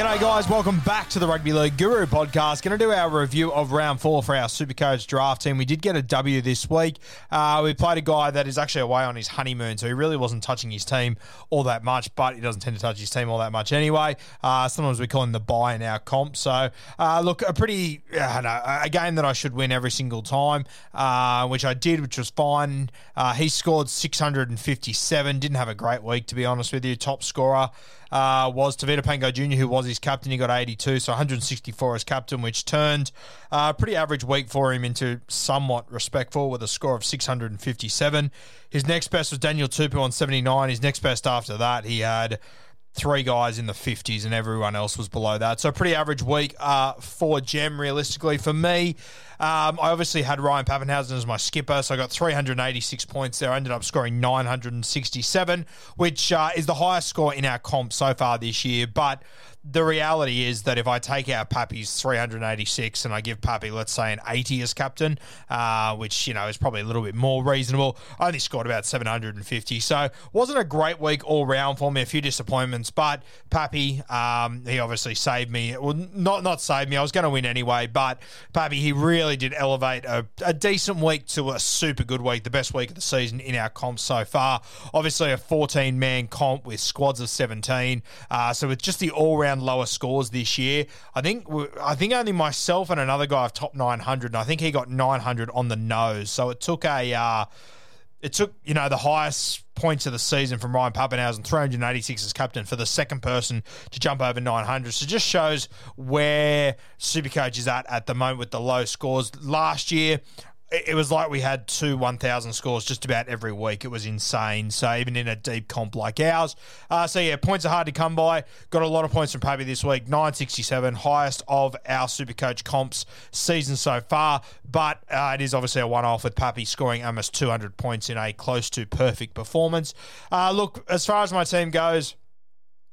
G'day, guys. Welcome back to the Rugby League Guru podcast. Going to do our review of round four for our Supercoach draft team. We did get a W this week. Uh, we played a guy that is actually away on his honeymoon, so he really wasn't touching his team all that much, but he doesn't tend to touch his team all that much anyway. Uh, sometimes we call him the buy in our comp. So, uh, look, a pretty, know, a game that I should win every single time, uh, which I did, which was fine. Uh, he scored 657, didn't have a great week, to be honest with you. Top scorer uh, was Tevita Pangai Jr., who was his captain. He got 82, so 164 as captain, which turned a uh, pretty average week for him into somewhat respectful with a score of 657. His next best was Daniel Tupou on 79. His next best after that, he had three guys in the 50s and everyone else was below that. So pretty average week uh, for Gem, realistically. For me, um, I obviously had Ryan Papenhuyzen as my skipper, so I got 386 points there. I ended up scoring 967, which uh, is the highest score in our comp so far this year. But the reality is that if I take out Pappy's 386 and I give Pappy, let's say, an 80 as captain, uh, which, you know, is probably a little bit more reasonable, I only scored about 750. So wasn't a great week all round for me, a few disappointments, but Pappy, um, he obviously saved me. Well, not, not saved me, I was going to win anyway, but Pappy, he really did elevate a, a decent week to a super good week, the best week of the season in our comp so far. Obviously, a 14 man comp with squads of 17. Uh, so with just the all round lower scores this year. I think I think only myself and another guy have top 900, and I think he got 900 on the nose. So it took a uh, it took you know the highest points of the season from Ryan Papenhuyzen, 386 as captain for the second person to jump over 900. So just shows where Supercoach is at at the moment with the low scores. Last year, it was like we had two 1,000 scores just about every week. It was insane. So even in a deep comp like ours. Uh, so yeah, points are hard to come by. Got a lot of points from Pappy this week. 967, highest of our Supercoach comps season so far. But uh, it is obviously a one-off with Pappy scoring almost 200 points in a close to perfect performance. Uh, look, as far as my team goes,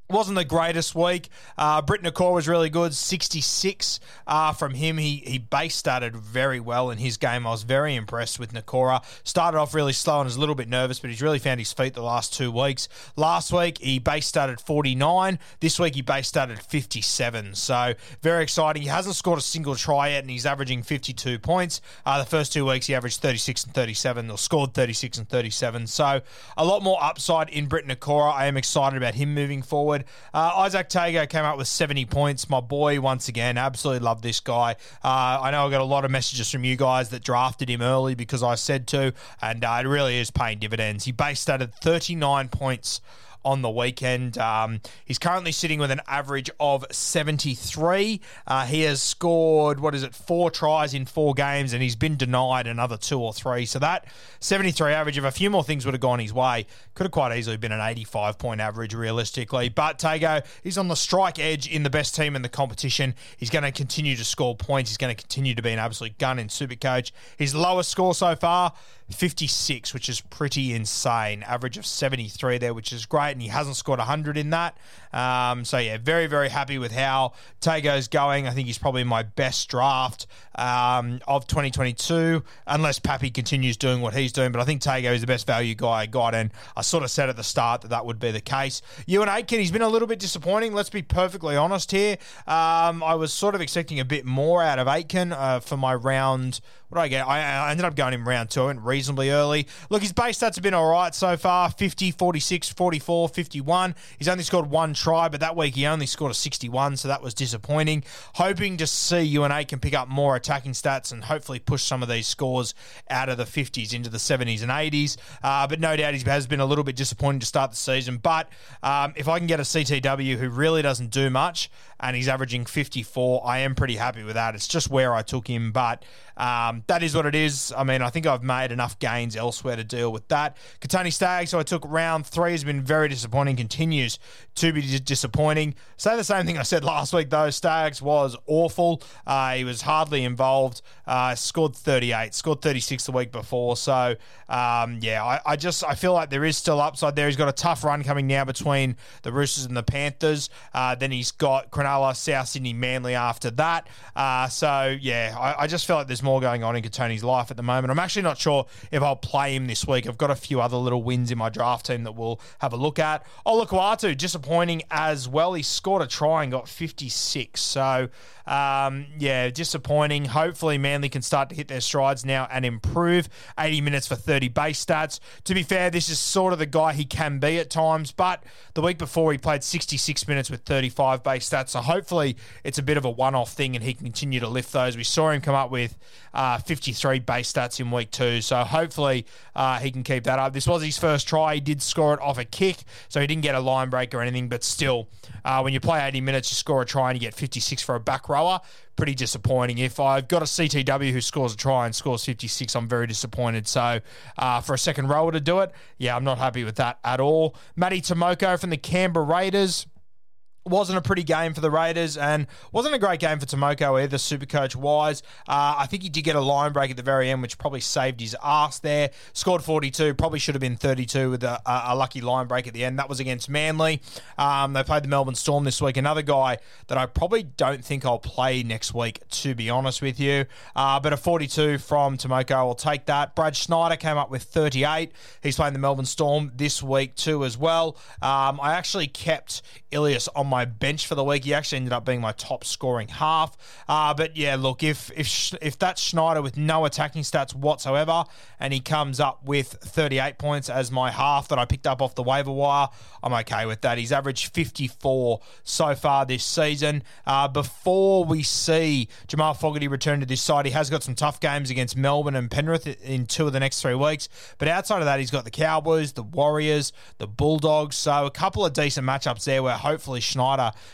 wasn't the greatest week. Uh, Britt Nakor was really good, 66 uh, from him. He he base started very well in his game. I was very impressed with Nikora. Started off really slow and was a little bit nervous, but he's really found his feet the last two weeks. Last week, he base started 49. This week, he base started 57. So very exciting. He hasn't scored a single try yet, and he's averaging 52 points. Uh, the first two weeks, he averaged 36 and 37, or scored 36 and 37. So a lot more upside in Britt Nikora. I am excited about him moving forward. Uh, Izack Tago came up with 70 points. My boy, once again, absolutely love this guy. Uh, I know I got a lot of messages from you guys that drafted him early because I said to, and uh, it really is paying dividends. He base started 39 points on the weekend. Um, he's currently sitting with an average of 73. Uh, he has scored, what is it, four tries in four games, and he's been denied another two or three. So that 73 average, if a few more things would have gone his way, could have quite easily been an 85 point average realistically. But Tago, he's on the strike edge in the best team in the competition. He's going to continue to score points. He's going to continue to be an absolute gun in Supercoach. His lowest score so far, 56, which is pretty insane. Average of 73 there, which is great, and he hasn't scored 100 in that. Um, so, yeah, very, very happy with how Tago's going. I think he's probably my best draft um, of 2022, unless Pappy continues doing what he's doing. But I think Tago is the best value guy I got, and I sort of said at the start that that would be the case. Euan Aitken, he's been a little bit disappointing. Let's be perfectly honest here. Um, I was sort of expecting a bit more out of Aitken uh, for my round. What did I get? I, I ended up going in round two and reasonably early. Look, his base stats have been all right so far 50, 46, 44, 51. He's only scored one try, but that week he only scored a 61, so that was disappointing. Hoping to see Euan can pick up more attacking stats and hopefully push some of these scores out of the 50s into the 70s and 80s. Uh, but no doubt he has been a little bit disappointing to start the season. But um, if I can get a CTW who really doesn't do much and he's averaging 54, I am pretty happy with that. It's just where I took him, but um, that is what it is. I mean, I think I've made enough gains elsewhere to deal with that. Kotoni Staggs, so I took round three, has been very disappointing, continues to be disappointing. Say the same thing I said last week, though. Staggs was awful. Uh, he was hardly involved. Uh, scored 38, scored 36 the week before. So, um, yeah, I, I, just I feel like there is still upside there. He's got a tough run coming now between the Roosters and the Panthers. Uh, then he's got Cronulla, South Sydney, Manly after that. Uh, so, yeah, I, I just feel like there's more going on in Kotoni's life at the moment. I'm actually not sure if I'll play him this week. I've got a few other little wins in my draft team that we'll have a look at. Olakau'atu, disappointing as well. He scored a try and got 56. So, um, yeah, disappointing. Hopefully, Manly can start to hit their strides now and improve. 80 minutes for 30 base stats. To be fair, this is sort of the guy he can be at times, but the week before he played 66 minutes with 35 base stats. So hopefully, it's a bit of a one off thing and he can continue to lift those. We saw him come up with uh, 53 base stats in week two. So hopefully, uh, he can keep that up. This was his first try. He did score it off a kick, so he didn't get a line break or anything, but still, uh, when you play 80 minutes, you score a try and you get 56 for a back rower. Pretty disappointing. If I've got a CTW who scores a try and scores 56, I'm very disappointed. So uh, for a second rower to do it, yeah, I'm not happy with that at all. Matty Timoko from the Canberra Raiders wasn't a pretty game for the Raiders and wasn't a great game for Timoko either, super coach wise. Uh, I think he did get a line break at the very end, which probably saved his ass there. Scored 42, probably should have been 32 with a, a lucky line break at the end. That was against Manly. Um, they played the Melbourne Storm this week. Another guy that I probably don't think I'll play next week, to be honest with you. Uh, but a 42 from Timoko, I'll take that. Brad Schneider came up with 38. He's playing the Melbourne Storm this week too, as well. Um, I actually kept Ilias on my bench for the week. He actually ended up being my top scoring half. Uh, but yeah, look, if if if that's Schneider with no attacking stats whatsoever, and he comes up with 38 points as my half that I picked up off the waiver wire, I'm okay with that. He's averaged 54 so far this season. Uh, before we see Jamal Fogarty return to this side, he has got some tough games against Melbourne and Penrith in two of the next three weeks. But outside of that, he's got the Cowboys, the Warriors, the Bulldogs. So a couple of decent matchups there where hopefully Schneider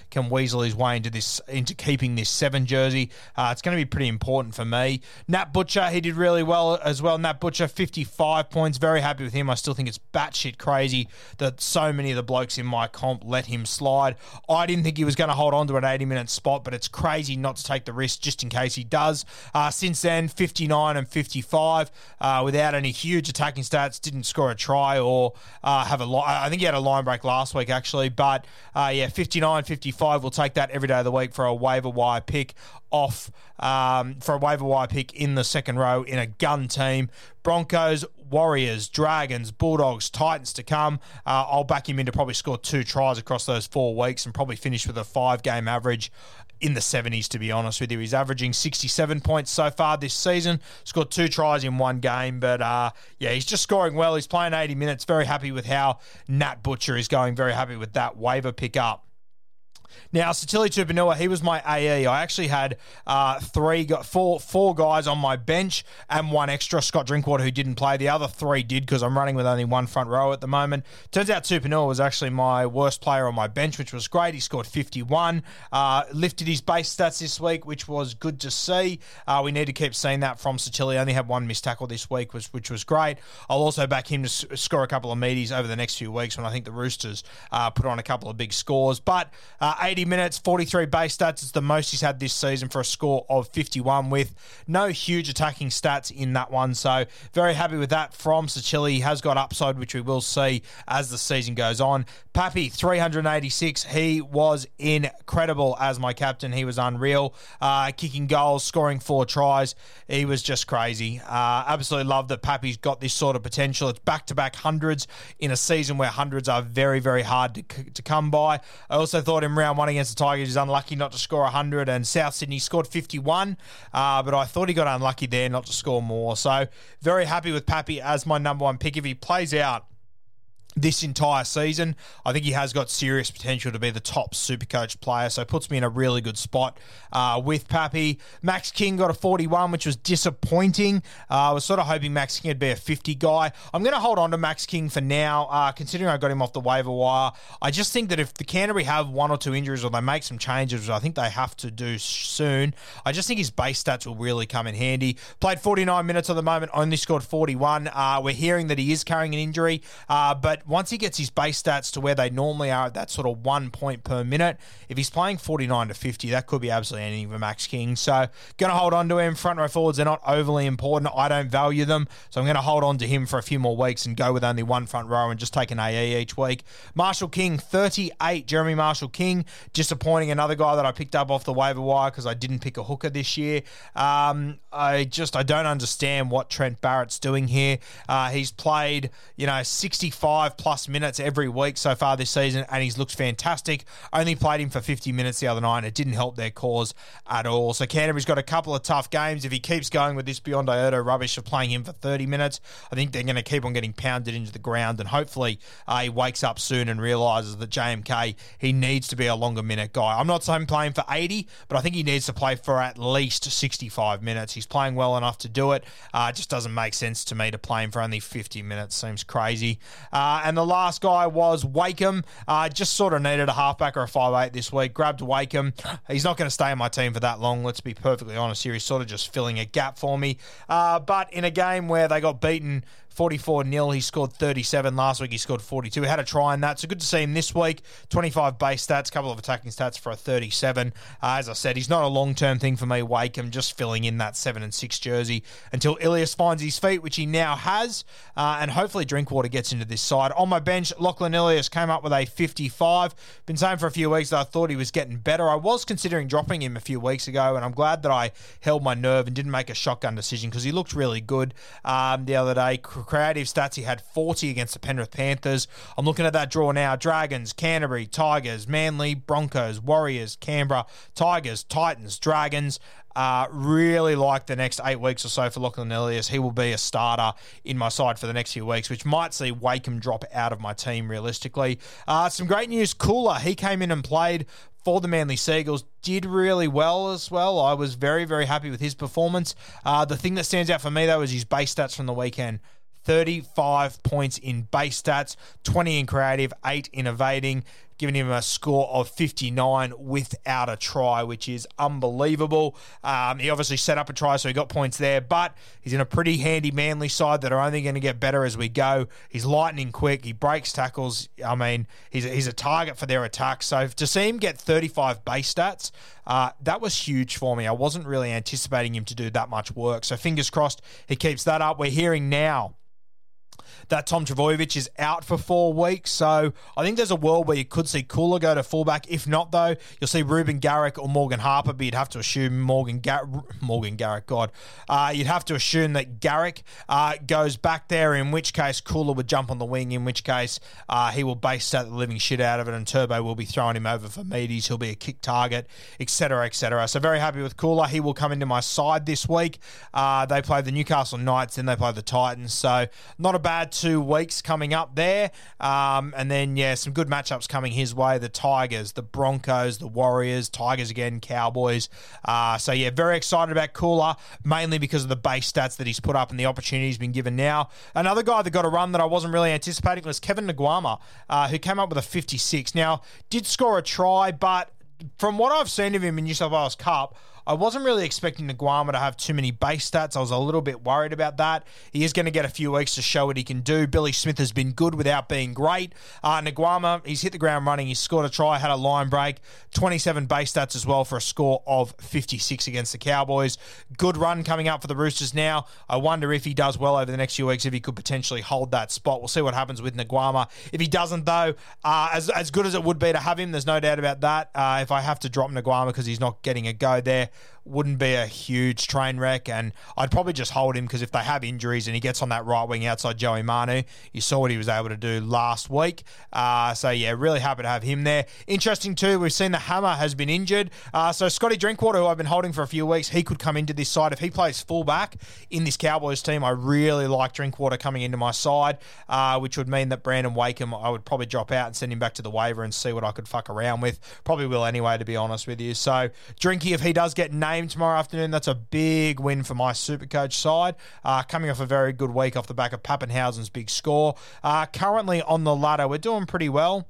can weasel his way into this into keeping this seven jersey. Uh, it's going to be pretty important for me. Nat Butcher, he did really well as well. Nat Butcher, 55 points. Very happy with him. I still think it's batshit crazy that so many of the blokes in my comp let him slide. I didn't think he was going to hold on to an 80 minute spot, but it's crazy not to take the risk just in case he does. Uh, since then, 59 and 55 uh, without any huge attacking stats. Didn't score a try or uh, have a. Li- I think he had a line break last week actually, but uh, yeah, 59, 55. We'll take that every day of the week for a waiver wire pick off um, for a waiver wire pick in the second row in a gun team. Broncos, Warriors, Dragons, Bulldogs, Titans to come. Uh, I'll back him in to probably score two tries across those four weeks and probably finish with a five game average in the 70s, to be honest with you. He's averaging 67 points so far this season. Scored two tries in one game, but uh, yeah, he's just scoring well. He's playing 80 minutes. Very happy with how Nat Butcher is going. Very happy with that waiver pick up. Now, Sitili Tupouniua, he was my AE. I actually had uh, three, four, four guys on my bench and one extra, Scott Drinkwater, who didn't play. The other three did because I'm running with only one front row at the moment. Turns out Tupouniua was actually my worst player on my bench, which was great. He scored 51, uh, lifted his base stats this week, which was good to see. Uh, we need to keep seeing that from Sitili. Only had one missed tackle this week, which, which was great. I'll also back him to score a couple of meaties over the next few weeks when I think the Roosters uh, put on a couple of big scores. But uh, 80 minutes, 43 base stats. It's the most he's had this season for a score of 51 with no huge attacking stats in that one. So very happy with that from Sitili. He has got upside, which we will see as the season goes on. Pappy, 386. He was incredible as my captain. He was unreal. Uh, kicking goals, scoring four tries. He was just crazy. Uh, absolutely love that Pappy's got this sort of potential. It's back to back hundreds in a season where hundreds are very, very hard to, to come by. I also thought in round one against the Tigers, he's unlucky not to score 100, and South Sydney scored 51, uh, but I thought he got unlucky there not to score more. So, very happy with Pappy as my number one pick. If he plays out, this entire season. I think he has got serious potential to be the top super coach player, so puts me in a really good spot uh, with Pappy. Max King got a 41, which was disappointing. Uh, I was sort of hoping Max King would be a 50 guy. I'm going to hold on to Max King for now, uh, considering I got him off the waiver wire. I just think that if the Canterbury have one or two injuries or they make some changes, which I think they have to do soon, I just think his base stats will really come in handy. Played 49 minutes at the moment, only scored 41. Uh, we're hearing that he is carrying an injury, uh, once he gets his base stats to where they normally are at that sort of one point per minute, if he's playing 49 to 50, that could be absolutely anything for Max King. So, going to hold on to him. Front row forwards, they're not overly important. I don't value them. So, I'm going to hold on to him for a few more weeks and go with only one front row and just take an AE each week. Marshall King, 38. Jeremy Marshall King, disappointing. Another guy that I picked up off the waiver wire because I didn't pick a hooker this year. Um, I just, I don't understand what Trent Barrett's doing here. Uh, he's played, you know, 65 plus minutes every week so far this season, and he's looked fantastic. Only played him for 50 minutes the other night, and it didn't help their cause at all. So Canterbury's got a couple of tough games. If he keeps going with this beyond Ioto rubbish of playing him for 30 minutes, I think they're going to keep on getting pounded into the ground, and hopefully uh, he wakes up soon and realises that JMK, he needs to be a longer minute guy. I'm not saying playing for 80, but I think he needs to play for at least 65 minutes. He's playing well enough to do it. Uh, it just doesn't make sense to me to play him for only 50 minutes. Seems crazy. Uh, and the last guy was Wakeham. Uh, just sort of needed a halfback or a five eight this week. Grabbed Wakeham. He's not going to stay in my team for that long. Let's be perfectly honest here. He's sort of just filling a gap for me. Uh, but in a game where they got beaten 44 0. He scored 37 last week. He scored 42. He had a try in that. So good to see him this week. 25 base stats, couple of attacking stats for a 37. Uh, as I said, he's not a long term thing for me. Wakeham just filling in that 7 and 6 jersey until Ilias finds his feet, which he now has. Uh, and hopefully Drinkwater gets into this side. On my bench, Lachlan Ilias came up with a 55. Been saying for a few weeks that I thought he was getting better. I was considering dropping him a few weeks ago, and I'm glad that I held my nerve and didn't make a shotgun decision because he looked really good um, the other day creative stats, he had 40 against the Penrith Panthers. I'm looking at that draw now. Dragons, Canterbury, Tigers, Manly, Broncos, Warriors, Canberra, Tigers, Titans, Dragons. Uh, really like the next eight weeks or so for Lachlan Ilias. He will be a starter in my side for the next few weeks, which might see Wakeham drop out of my team realistically. Uh, some great news. Koula, he came in and played for the Manly Seagulls. Did really well as well. I was very, very happy with his performance. Uh, the thing that stands out for me, though, is his base stats from the weekend. 35 points in base stats, 20 in creative, 8 in evading, giving him a score of 59 without a try, which is unbelievable. Um, he obviously set up a try, so he got points there, but he's in a pretty handy Manly side that are only going to get better as we go. He's lightning quick, he breaks tackles. I mean, he's a, he's a target for their attack. So to see him get 35 base stats, uh, that was huge for me. I wasn't really anticipating him to do that much work. So fingers crossed he keeps that up. We're hearing now that Tom Trbojevic is out for four weeks. So I think there's a world where you could see Koula go to fullback. If not, though, you'll see Ruben Garrick or Morgan Harper, but you'd have to assume Morgan Gar- Morgan Garrick, God. Uh, you'd have to assume that Garrick uh, goes back there, in which case Koula would jump on the wing, in which case uh, he will base stat the living shit out of it, and Turbo will be throwing him over for meaties. He'll be a kick target, etc., etc. So very happy with Koula. He will come into my side this week. Uh, they play the Newcastle Knights, then they play the Titans. So not a bad two weeks coming up there. Um, and then, yeah, some good matchups coming his way the Tigers, the Broncos, the Warriors, Tigers again, Cowboys. Uh, so, yeah, very excited about Koula, mainly because of the base stats that he's put up and the opportunity he's been given now. Another guy that got a run that I wasn't really anticipating was Kevin Naiqama, uh, who came up with a 56. Now, did score a try, but from what I've seen of him in New South Wales Cup, I wasn't really expecting Naiqama to have too many base stats. I was a little bit worried about that. He is going to get a few weeks to show what he can do. Billy Smith has been good without being great. Uh, Naiqama, he's hit the ground running. He's scored a try, had a line break, 27 base stats as well for a score of 56 against the Cowboys. Good run coming up for the Roosters now. I wonder if he does well over the next few weeks, if he could potentially hold that spot. We'll see what happens with Naiqama. If he doesn't, though, uh, as, as good as it would be to have him, there's no doubt about that. Uh, if I have to drop Naiqama because he's not getting a go there, wouldn't be a huge train wreck. And I'd probably just hold him because if they have injuries and he gets on that right wing outside Joey Manu, you saw what he was able to do last week. Uh, so, yeah, really happy to have him there. Interesting, too, we've seen the Hammer has been injured. Uh, so, Scotty Drinkwater, who I've been holding for a few weeks, he could come into this side. If he plays fullback in this Cowboys team, I really like Drinkwater coming into my side, uh, which would mean that Brandon Wakeham, I would probably drop out and send him back to the waiver and see what I could fuck around with. Probably will anyway, to be honest with you. So, Drinky, if he does get named tomorrow afternoon, that's a big win for my Supercoach side. Uh, coming off a very good week off the back of Papenhuyzen's big score. Uh, currently on the ladder, we're doing pretty well.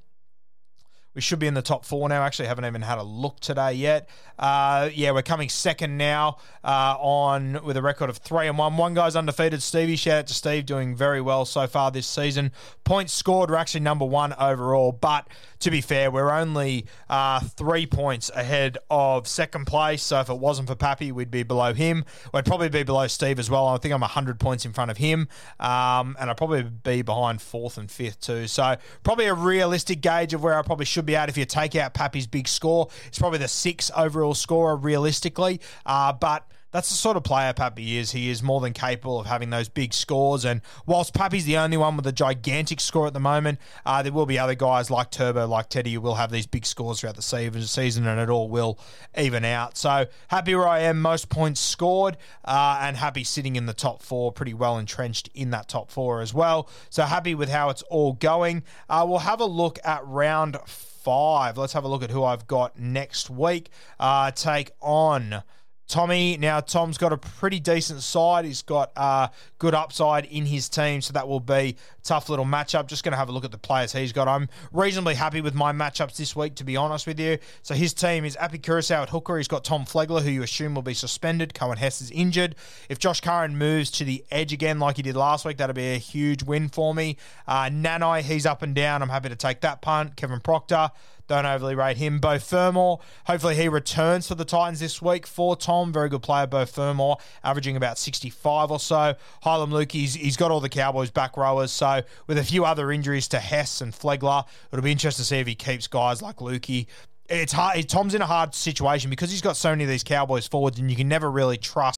We should be in the top four now. Actually, haven't even had a look today yet. Uh, yeah, we're coming second now uh, on with a record of three and one. One guy's undefeated. Stevie, shout out to Steve, doing very well so far this season. Points scored, we're actually number one overall. But to be fair, we're only uh, three points ahead of second place. So if it wasn't for Pappy, we'd be below him. We'd probably be below Steve as well. I think I'm 100 points in front of him. Um, and I'd probably be behind fourth and fifth too. So probably a realistic gauge of where I probably should be at if you take out Pappy's big score. It's probably the six overall scorer realistically. Uh, but that's the sort of player Pappy is. He is more than capable of having those big scores. And whilst Pappy's the only one with a gigantic score at the moment, uh, there will be other guys like Turbo, like Teddy, who will have these big scores throughout the season, and it all will even out. So happy where I am, most points scored, uh, and happy sitting in the top four, pretty well entrenched in that top four as well. So happy with how it's all going. Uh, we'll have a look at round five. Let's have a look at who I've got next week. Uh, take on. Tommy, now Tom's got a pretty decent side. He's got uh, good upside in his team, so that will be tough little matchup. Just going to have a look at the players he's got. I'm reasonably happy with my matchups this week, to be honest with you. So his team is Api Koroisau at hooker. He's got Tom Flegler, who you assume will be suspended. Coen Hess is injured. If Josh Curran moves to the edge again like he did last week, that'll be a huge win for me. Uh, Nanai, he's up and down. I'm happy to take that punt. Kevin Proctor. Don't overly rate him. Beau Fermor, hopefully he returns for the Titans this week for Tom. Very good player, Beau Fermor, averaging about 65 or so. Heilum Luki, he's, he's got all the Cowboys back rowers. So with a few other injuries to Hess and Flegler, it'll be interesting to see if he keeps guys like Luki it's hard. Tom's in a hard situation because he's got so many of these Cowboys forwards, and you can never really trust.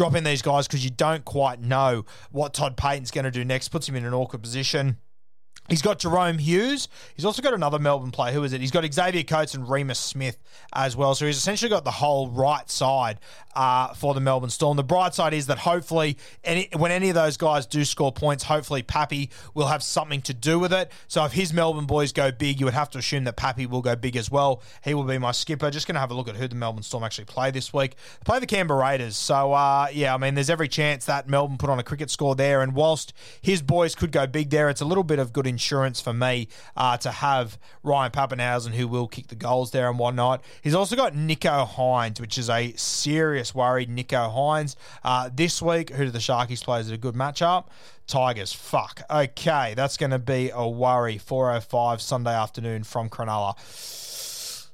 Drop in these guys because you don't quite know what Todd Payten's going to do next. Puts him in an awkward position. He's got Jahrome Hughes. He's also got another Melbourne player. Who is it? He's got Xavier Coates and Reimis Smith as well. So he's essentially got the whole right side uh, for the Melbourne Storm. The bright side is that hopefully, any, when any of those guys do score points, hopefully Pappy will have something to do with it. So if his Melbourne boys go big, you would have to assume that Pappy will go big as well. He will be my skipper. Just going to have a look at who the Melbourne Storm actually play this week. Play the Canberra Raiders. So, uh, yeah, I mean, there's every chance that Melbourne put on a cricket score there. And whilst his boys could go big there, it's a little bit of good insurance for me uh, to have Ryan Papenhuyzen, who will kick the goals there and whatnot. He's also got Nicho Hynes, which is a serious worry. Nicho Hynes Uh, this week, who do the Sharkies play is a good matchup? Tigers. Fuck. Okay, that's going to be a worry. 4.05 Sunday afternoon from Cronulla.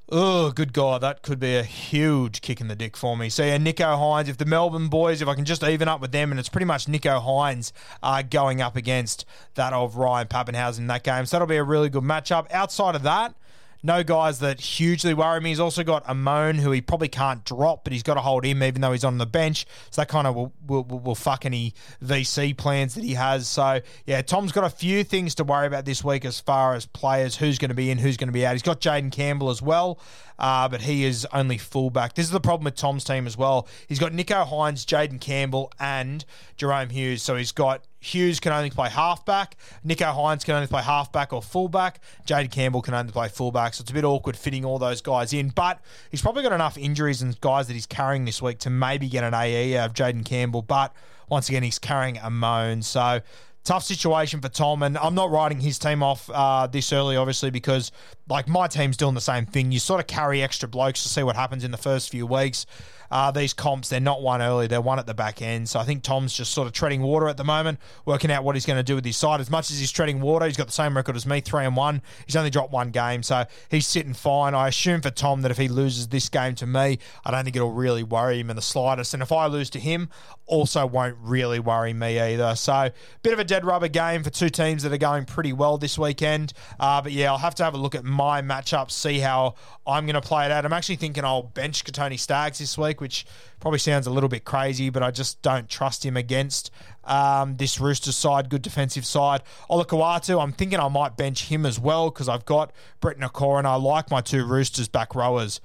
Oh, good God, that could be a huge kick in the dick for me. So, yeah, Nicho Hynes, if the Melbourne boys, if I can just even up with them, and it's pretty much Nicho Hynes uh, going up against that of Ryan Papenhuyzen in that game. So, that'll be a really good matchup. Outside of that, no guys that hugely worry me. He's also got Amon, who he probably can't drop, but he's got to hold him even though he's on the bench. So that kind of will, will, will fuck any VC plans that he has. So, yeah, Tom's got a few things to worry about this week as far as players, who's going to be in, who's going to be out. He's got Jayden Campbell as well uh, but he is only fullback. This is the problem with Tom's team as well. He's got Nicho Hynes, Jayden Campbell, and Jahrome Hughes. So he's got Hughes can only play halfback. Nicho Hynes can only play halfback or fullback. Jayden Campbell can only play fullback. So it's a bit awkward fitting all those guys in. But he's probably got enough injuries and guys that he's carrying this week to maybe get an AE out of Jayden Campbell. But once again, he's carrying a moan. So tough situation for Tom, and I'm not writing his team off uh, this early, obviously, because like my team's doing the same thing. You sort of carry extra blokes to see what happens in the first few weeks uh, these comps. They're not one early, they're one at the back end. So I think Tom's just sort of treading water at the moment, working out what he's going to do with his side. As much as he's treading water, he's got the same record as me, three and one. He's only dropped one game, so he's sitting fine. I assume for Tom that if he loses this game to me, I don't think it'll really worry him in the slightest. And if I lose to him, also won't really worry me either. So bit of a dead rubber game for two teams that are going pretty well this weekend. Uh, but yeah, I'll have to have a look at my matchups, see how I'm going to play it out. I'm actually thinking I'll bench Kotoni Staggs this week, which probably sounds a little bit crazy, but I just don't trust him against um, this Roosters side, good defensive side. Olakau'atu, I'm thinking I might bench him as well because I've got Brett Nikora and I like my two Roosters back rowers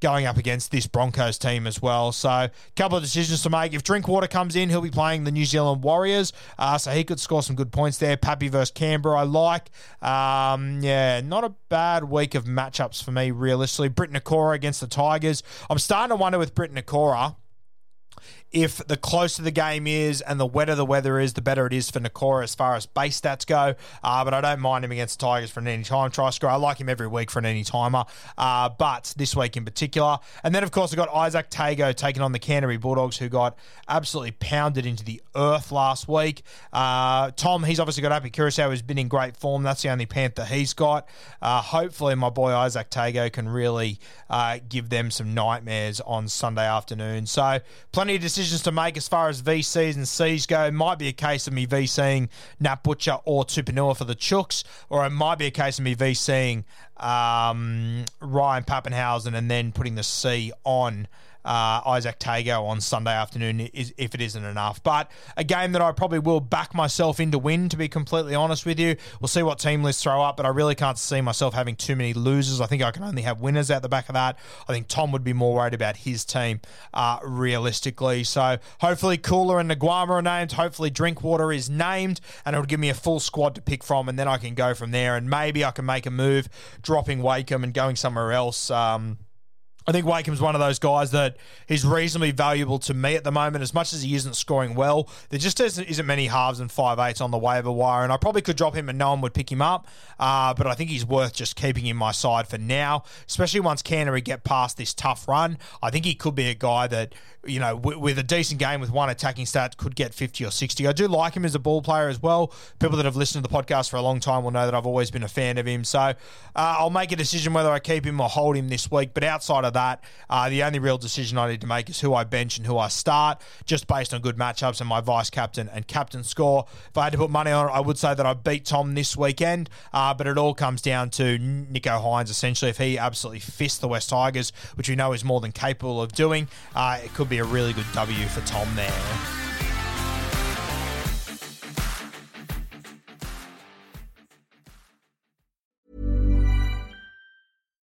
going up against this Broncos team as well. So, a couple of decisions to make. If Drinkwater comes in, he'll be playing the New Zealand Warriors, uh, so he could score some good points there. Pappy versus Canberra, I like. Um, yeah, not a bad week of matchups for me, realistically. Britt Nikora against the Tigers. I'm starting to wonder with Britt Nikora if the closer the game is and the wetter the weather is, the better it is for Nikora as far as base stats go. Uh, but I don't mind him against the Tigers for an time. try score. I like him every week for an timer, uh, but this week in particular. And then, of course, I've got Izack Tago taking on the Canterbury Bulldogs, who got absolutely pounded into the earth last week. Uh, Tom, he's obviously got Api Koroisau, who's been in great form. That's the only Panther he's got. Uh, hopefully, my boy Izack Tago can really uh, give them some nightmares on Sunday afternoon. So, plenty of decisions to make as far as VCs and Cs go. Might be a case of me VCing Nat Butcher or Tupouniua for the Chooks, or it might be a case of me VCing um, Ryan Papenhuyzen and then putting the C on uh, Izack Tago on Sunday afternoon is, if it isn't enough. But a game that I probably will back myself into win, to be completely honest with you. We'll see what team lists throw up, but I really can't see myself having too many losers. I think I can only have winners out the back of that. I think Tom would be more worried about his team uh, realistically. So hopefully Koula and Naiqama are named. Hopefully Drinkwater is named, and it'll give me a full squad to pick from, and then I can go from there. And maybe I can make a move, dropping Wakeham and going somewhere else. Um, I think Wakeham's one of those guys that is reasonably valuable to me at the moment. As much as he isn't scoring well, there just isn't, isn't many halves and five eights on the waiver wire, and I probably could drop him and no one would pick him up. Uh, but I think he's worth just keeping in my side for now, especially once Canterbury get past this tough run. I think he could be a guy that you know, with, with, a decent game with one attacking stat, could get 50 or 60. I do like him as a ball player as well. People that have listened to the podcast for a long time will know that I've always been a fan of him. So uh, I'll make a decision whether I keep him or hold him this week. But outside of that, uh, the only real decision I need to make is who I bench and who I start, just based on good matchups and my vice captain and captain score. If I had to put money on it, I would say that I beat Tom this weekend. Uh, but it all comes down to Nicho Hynes essentially. If he absolutely fists the West Tigers, which we know is more than capable of doing, uh, it could be a really good W for Tom there.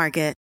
Market.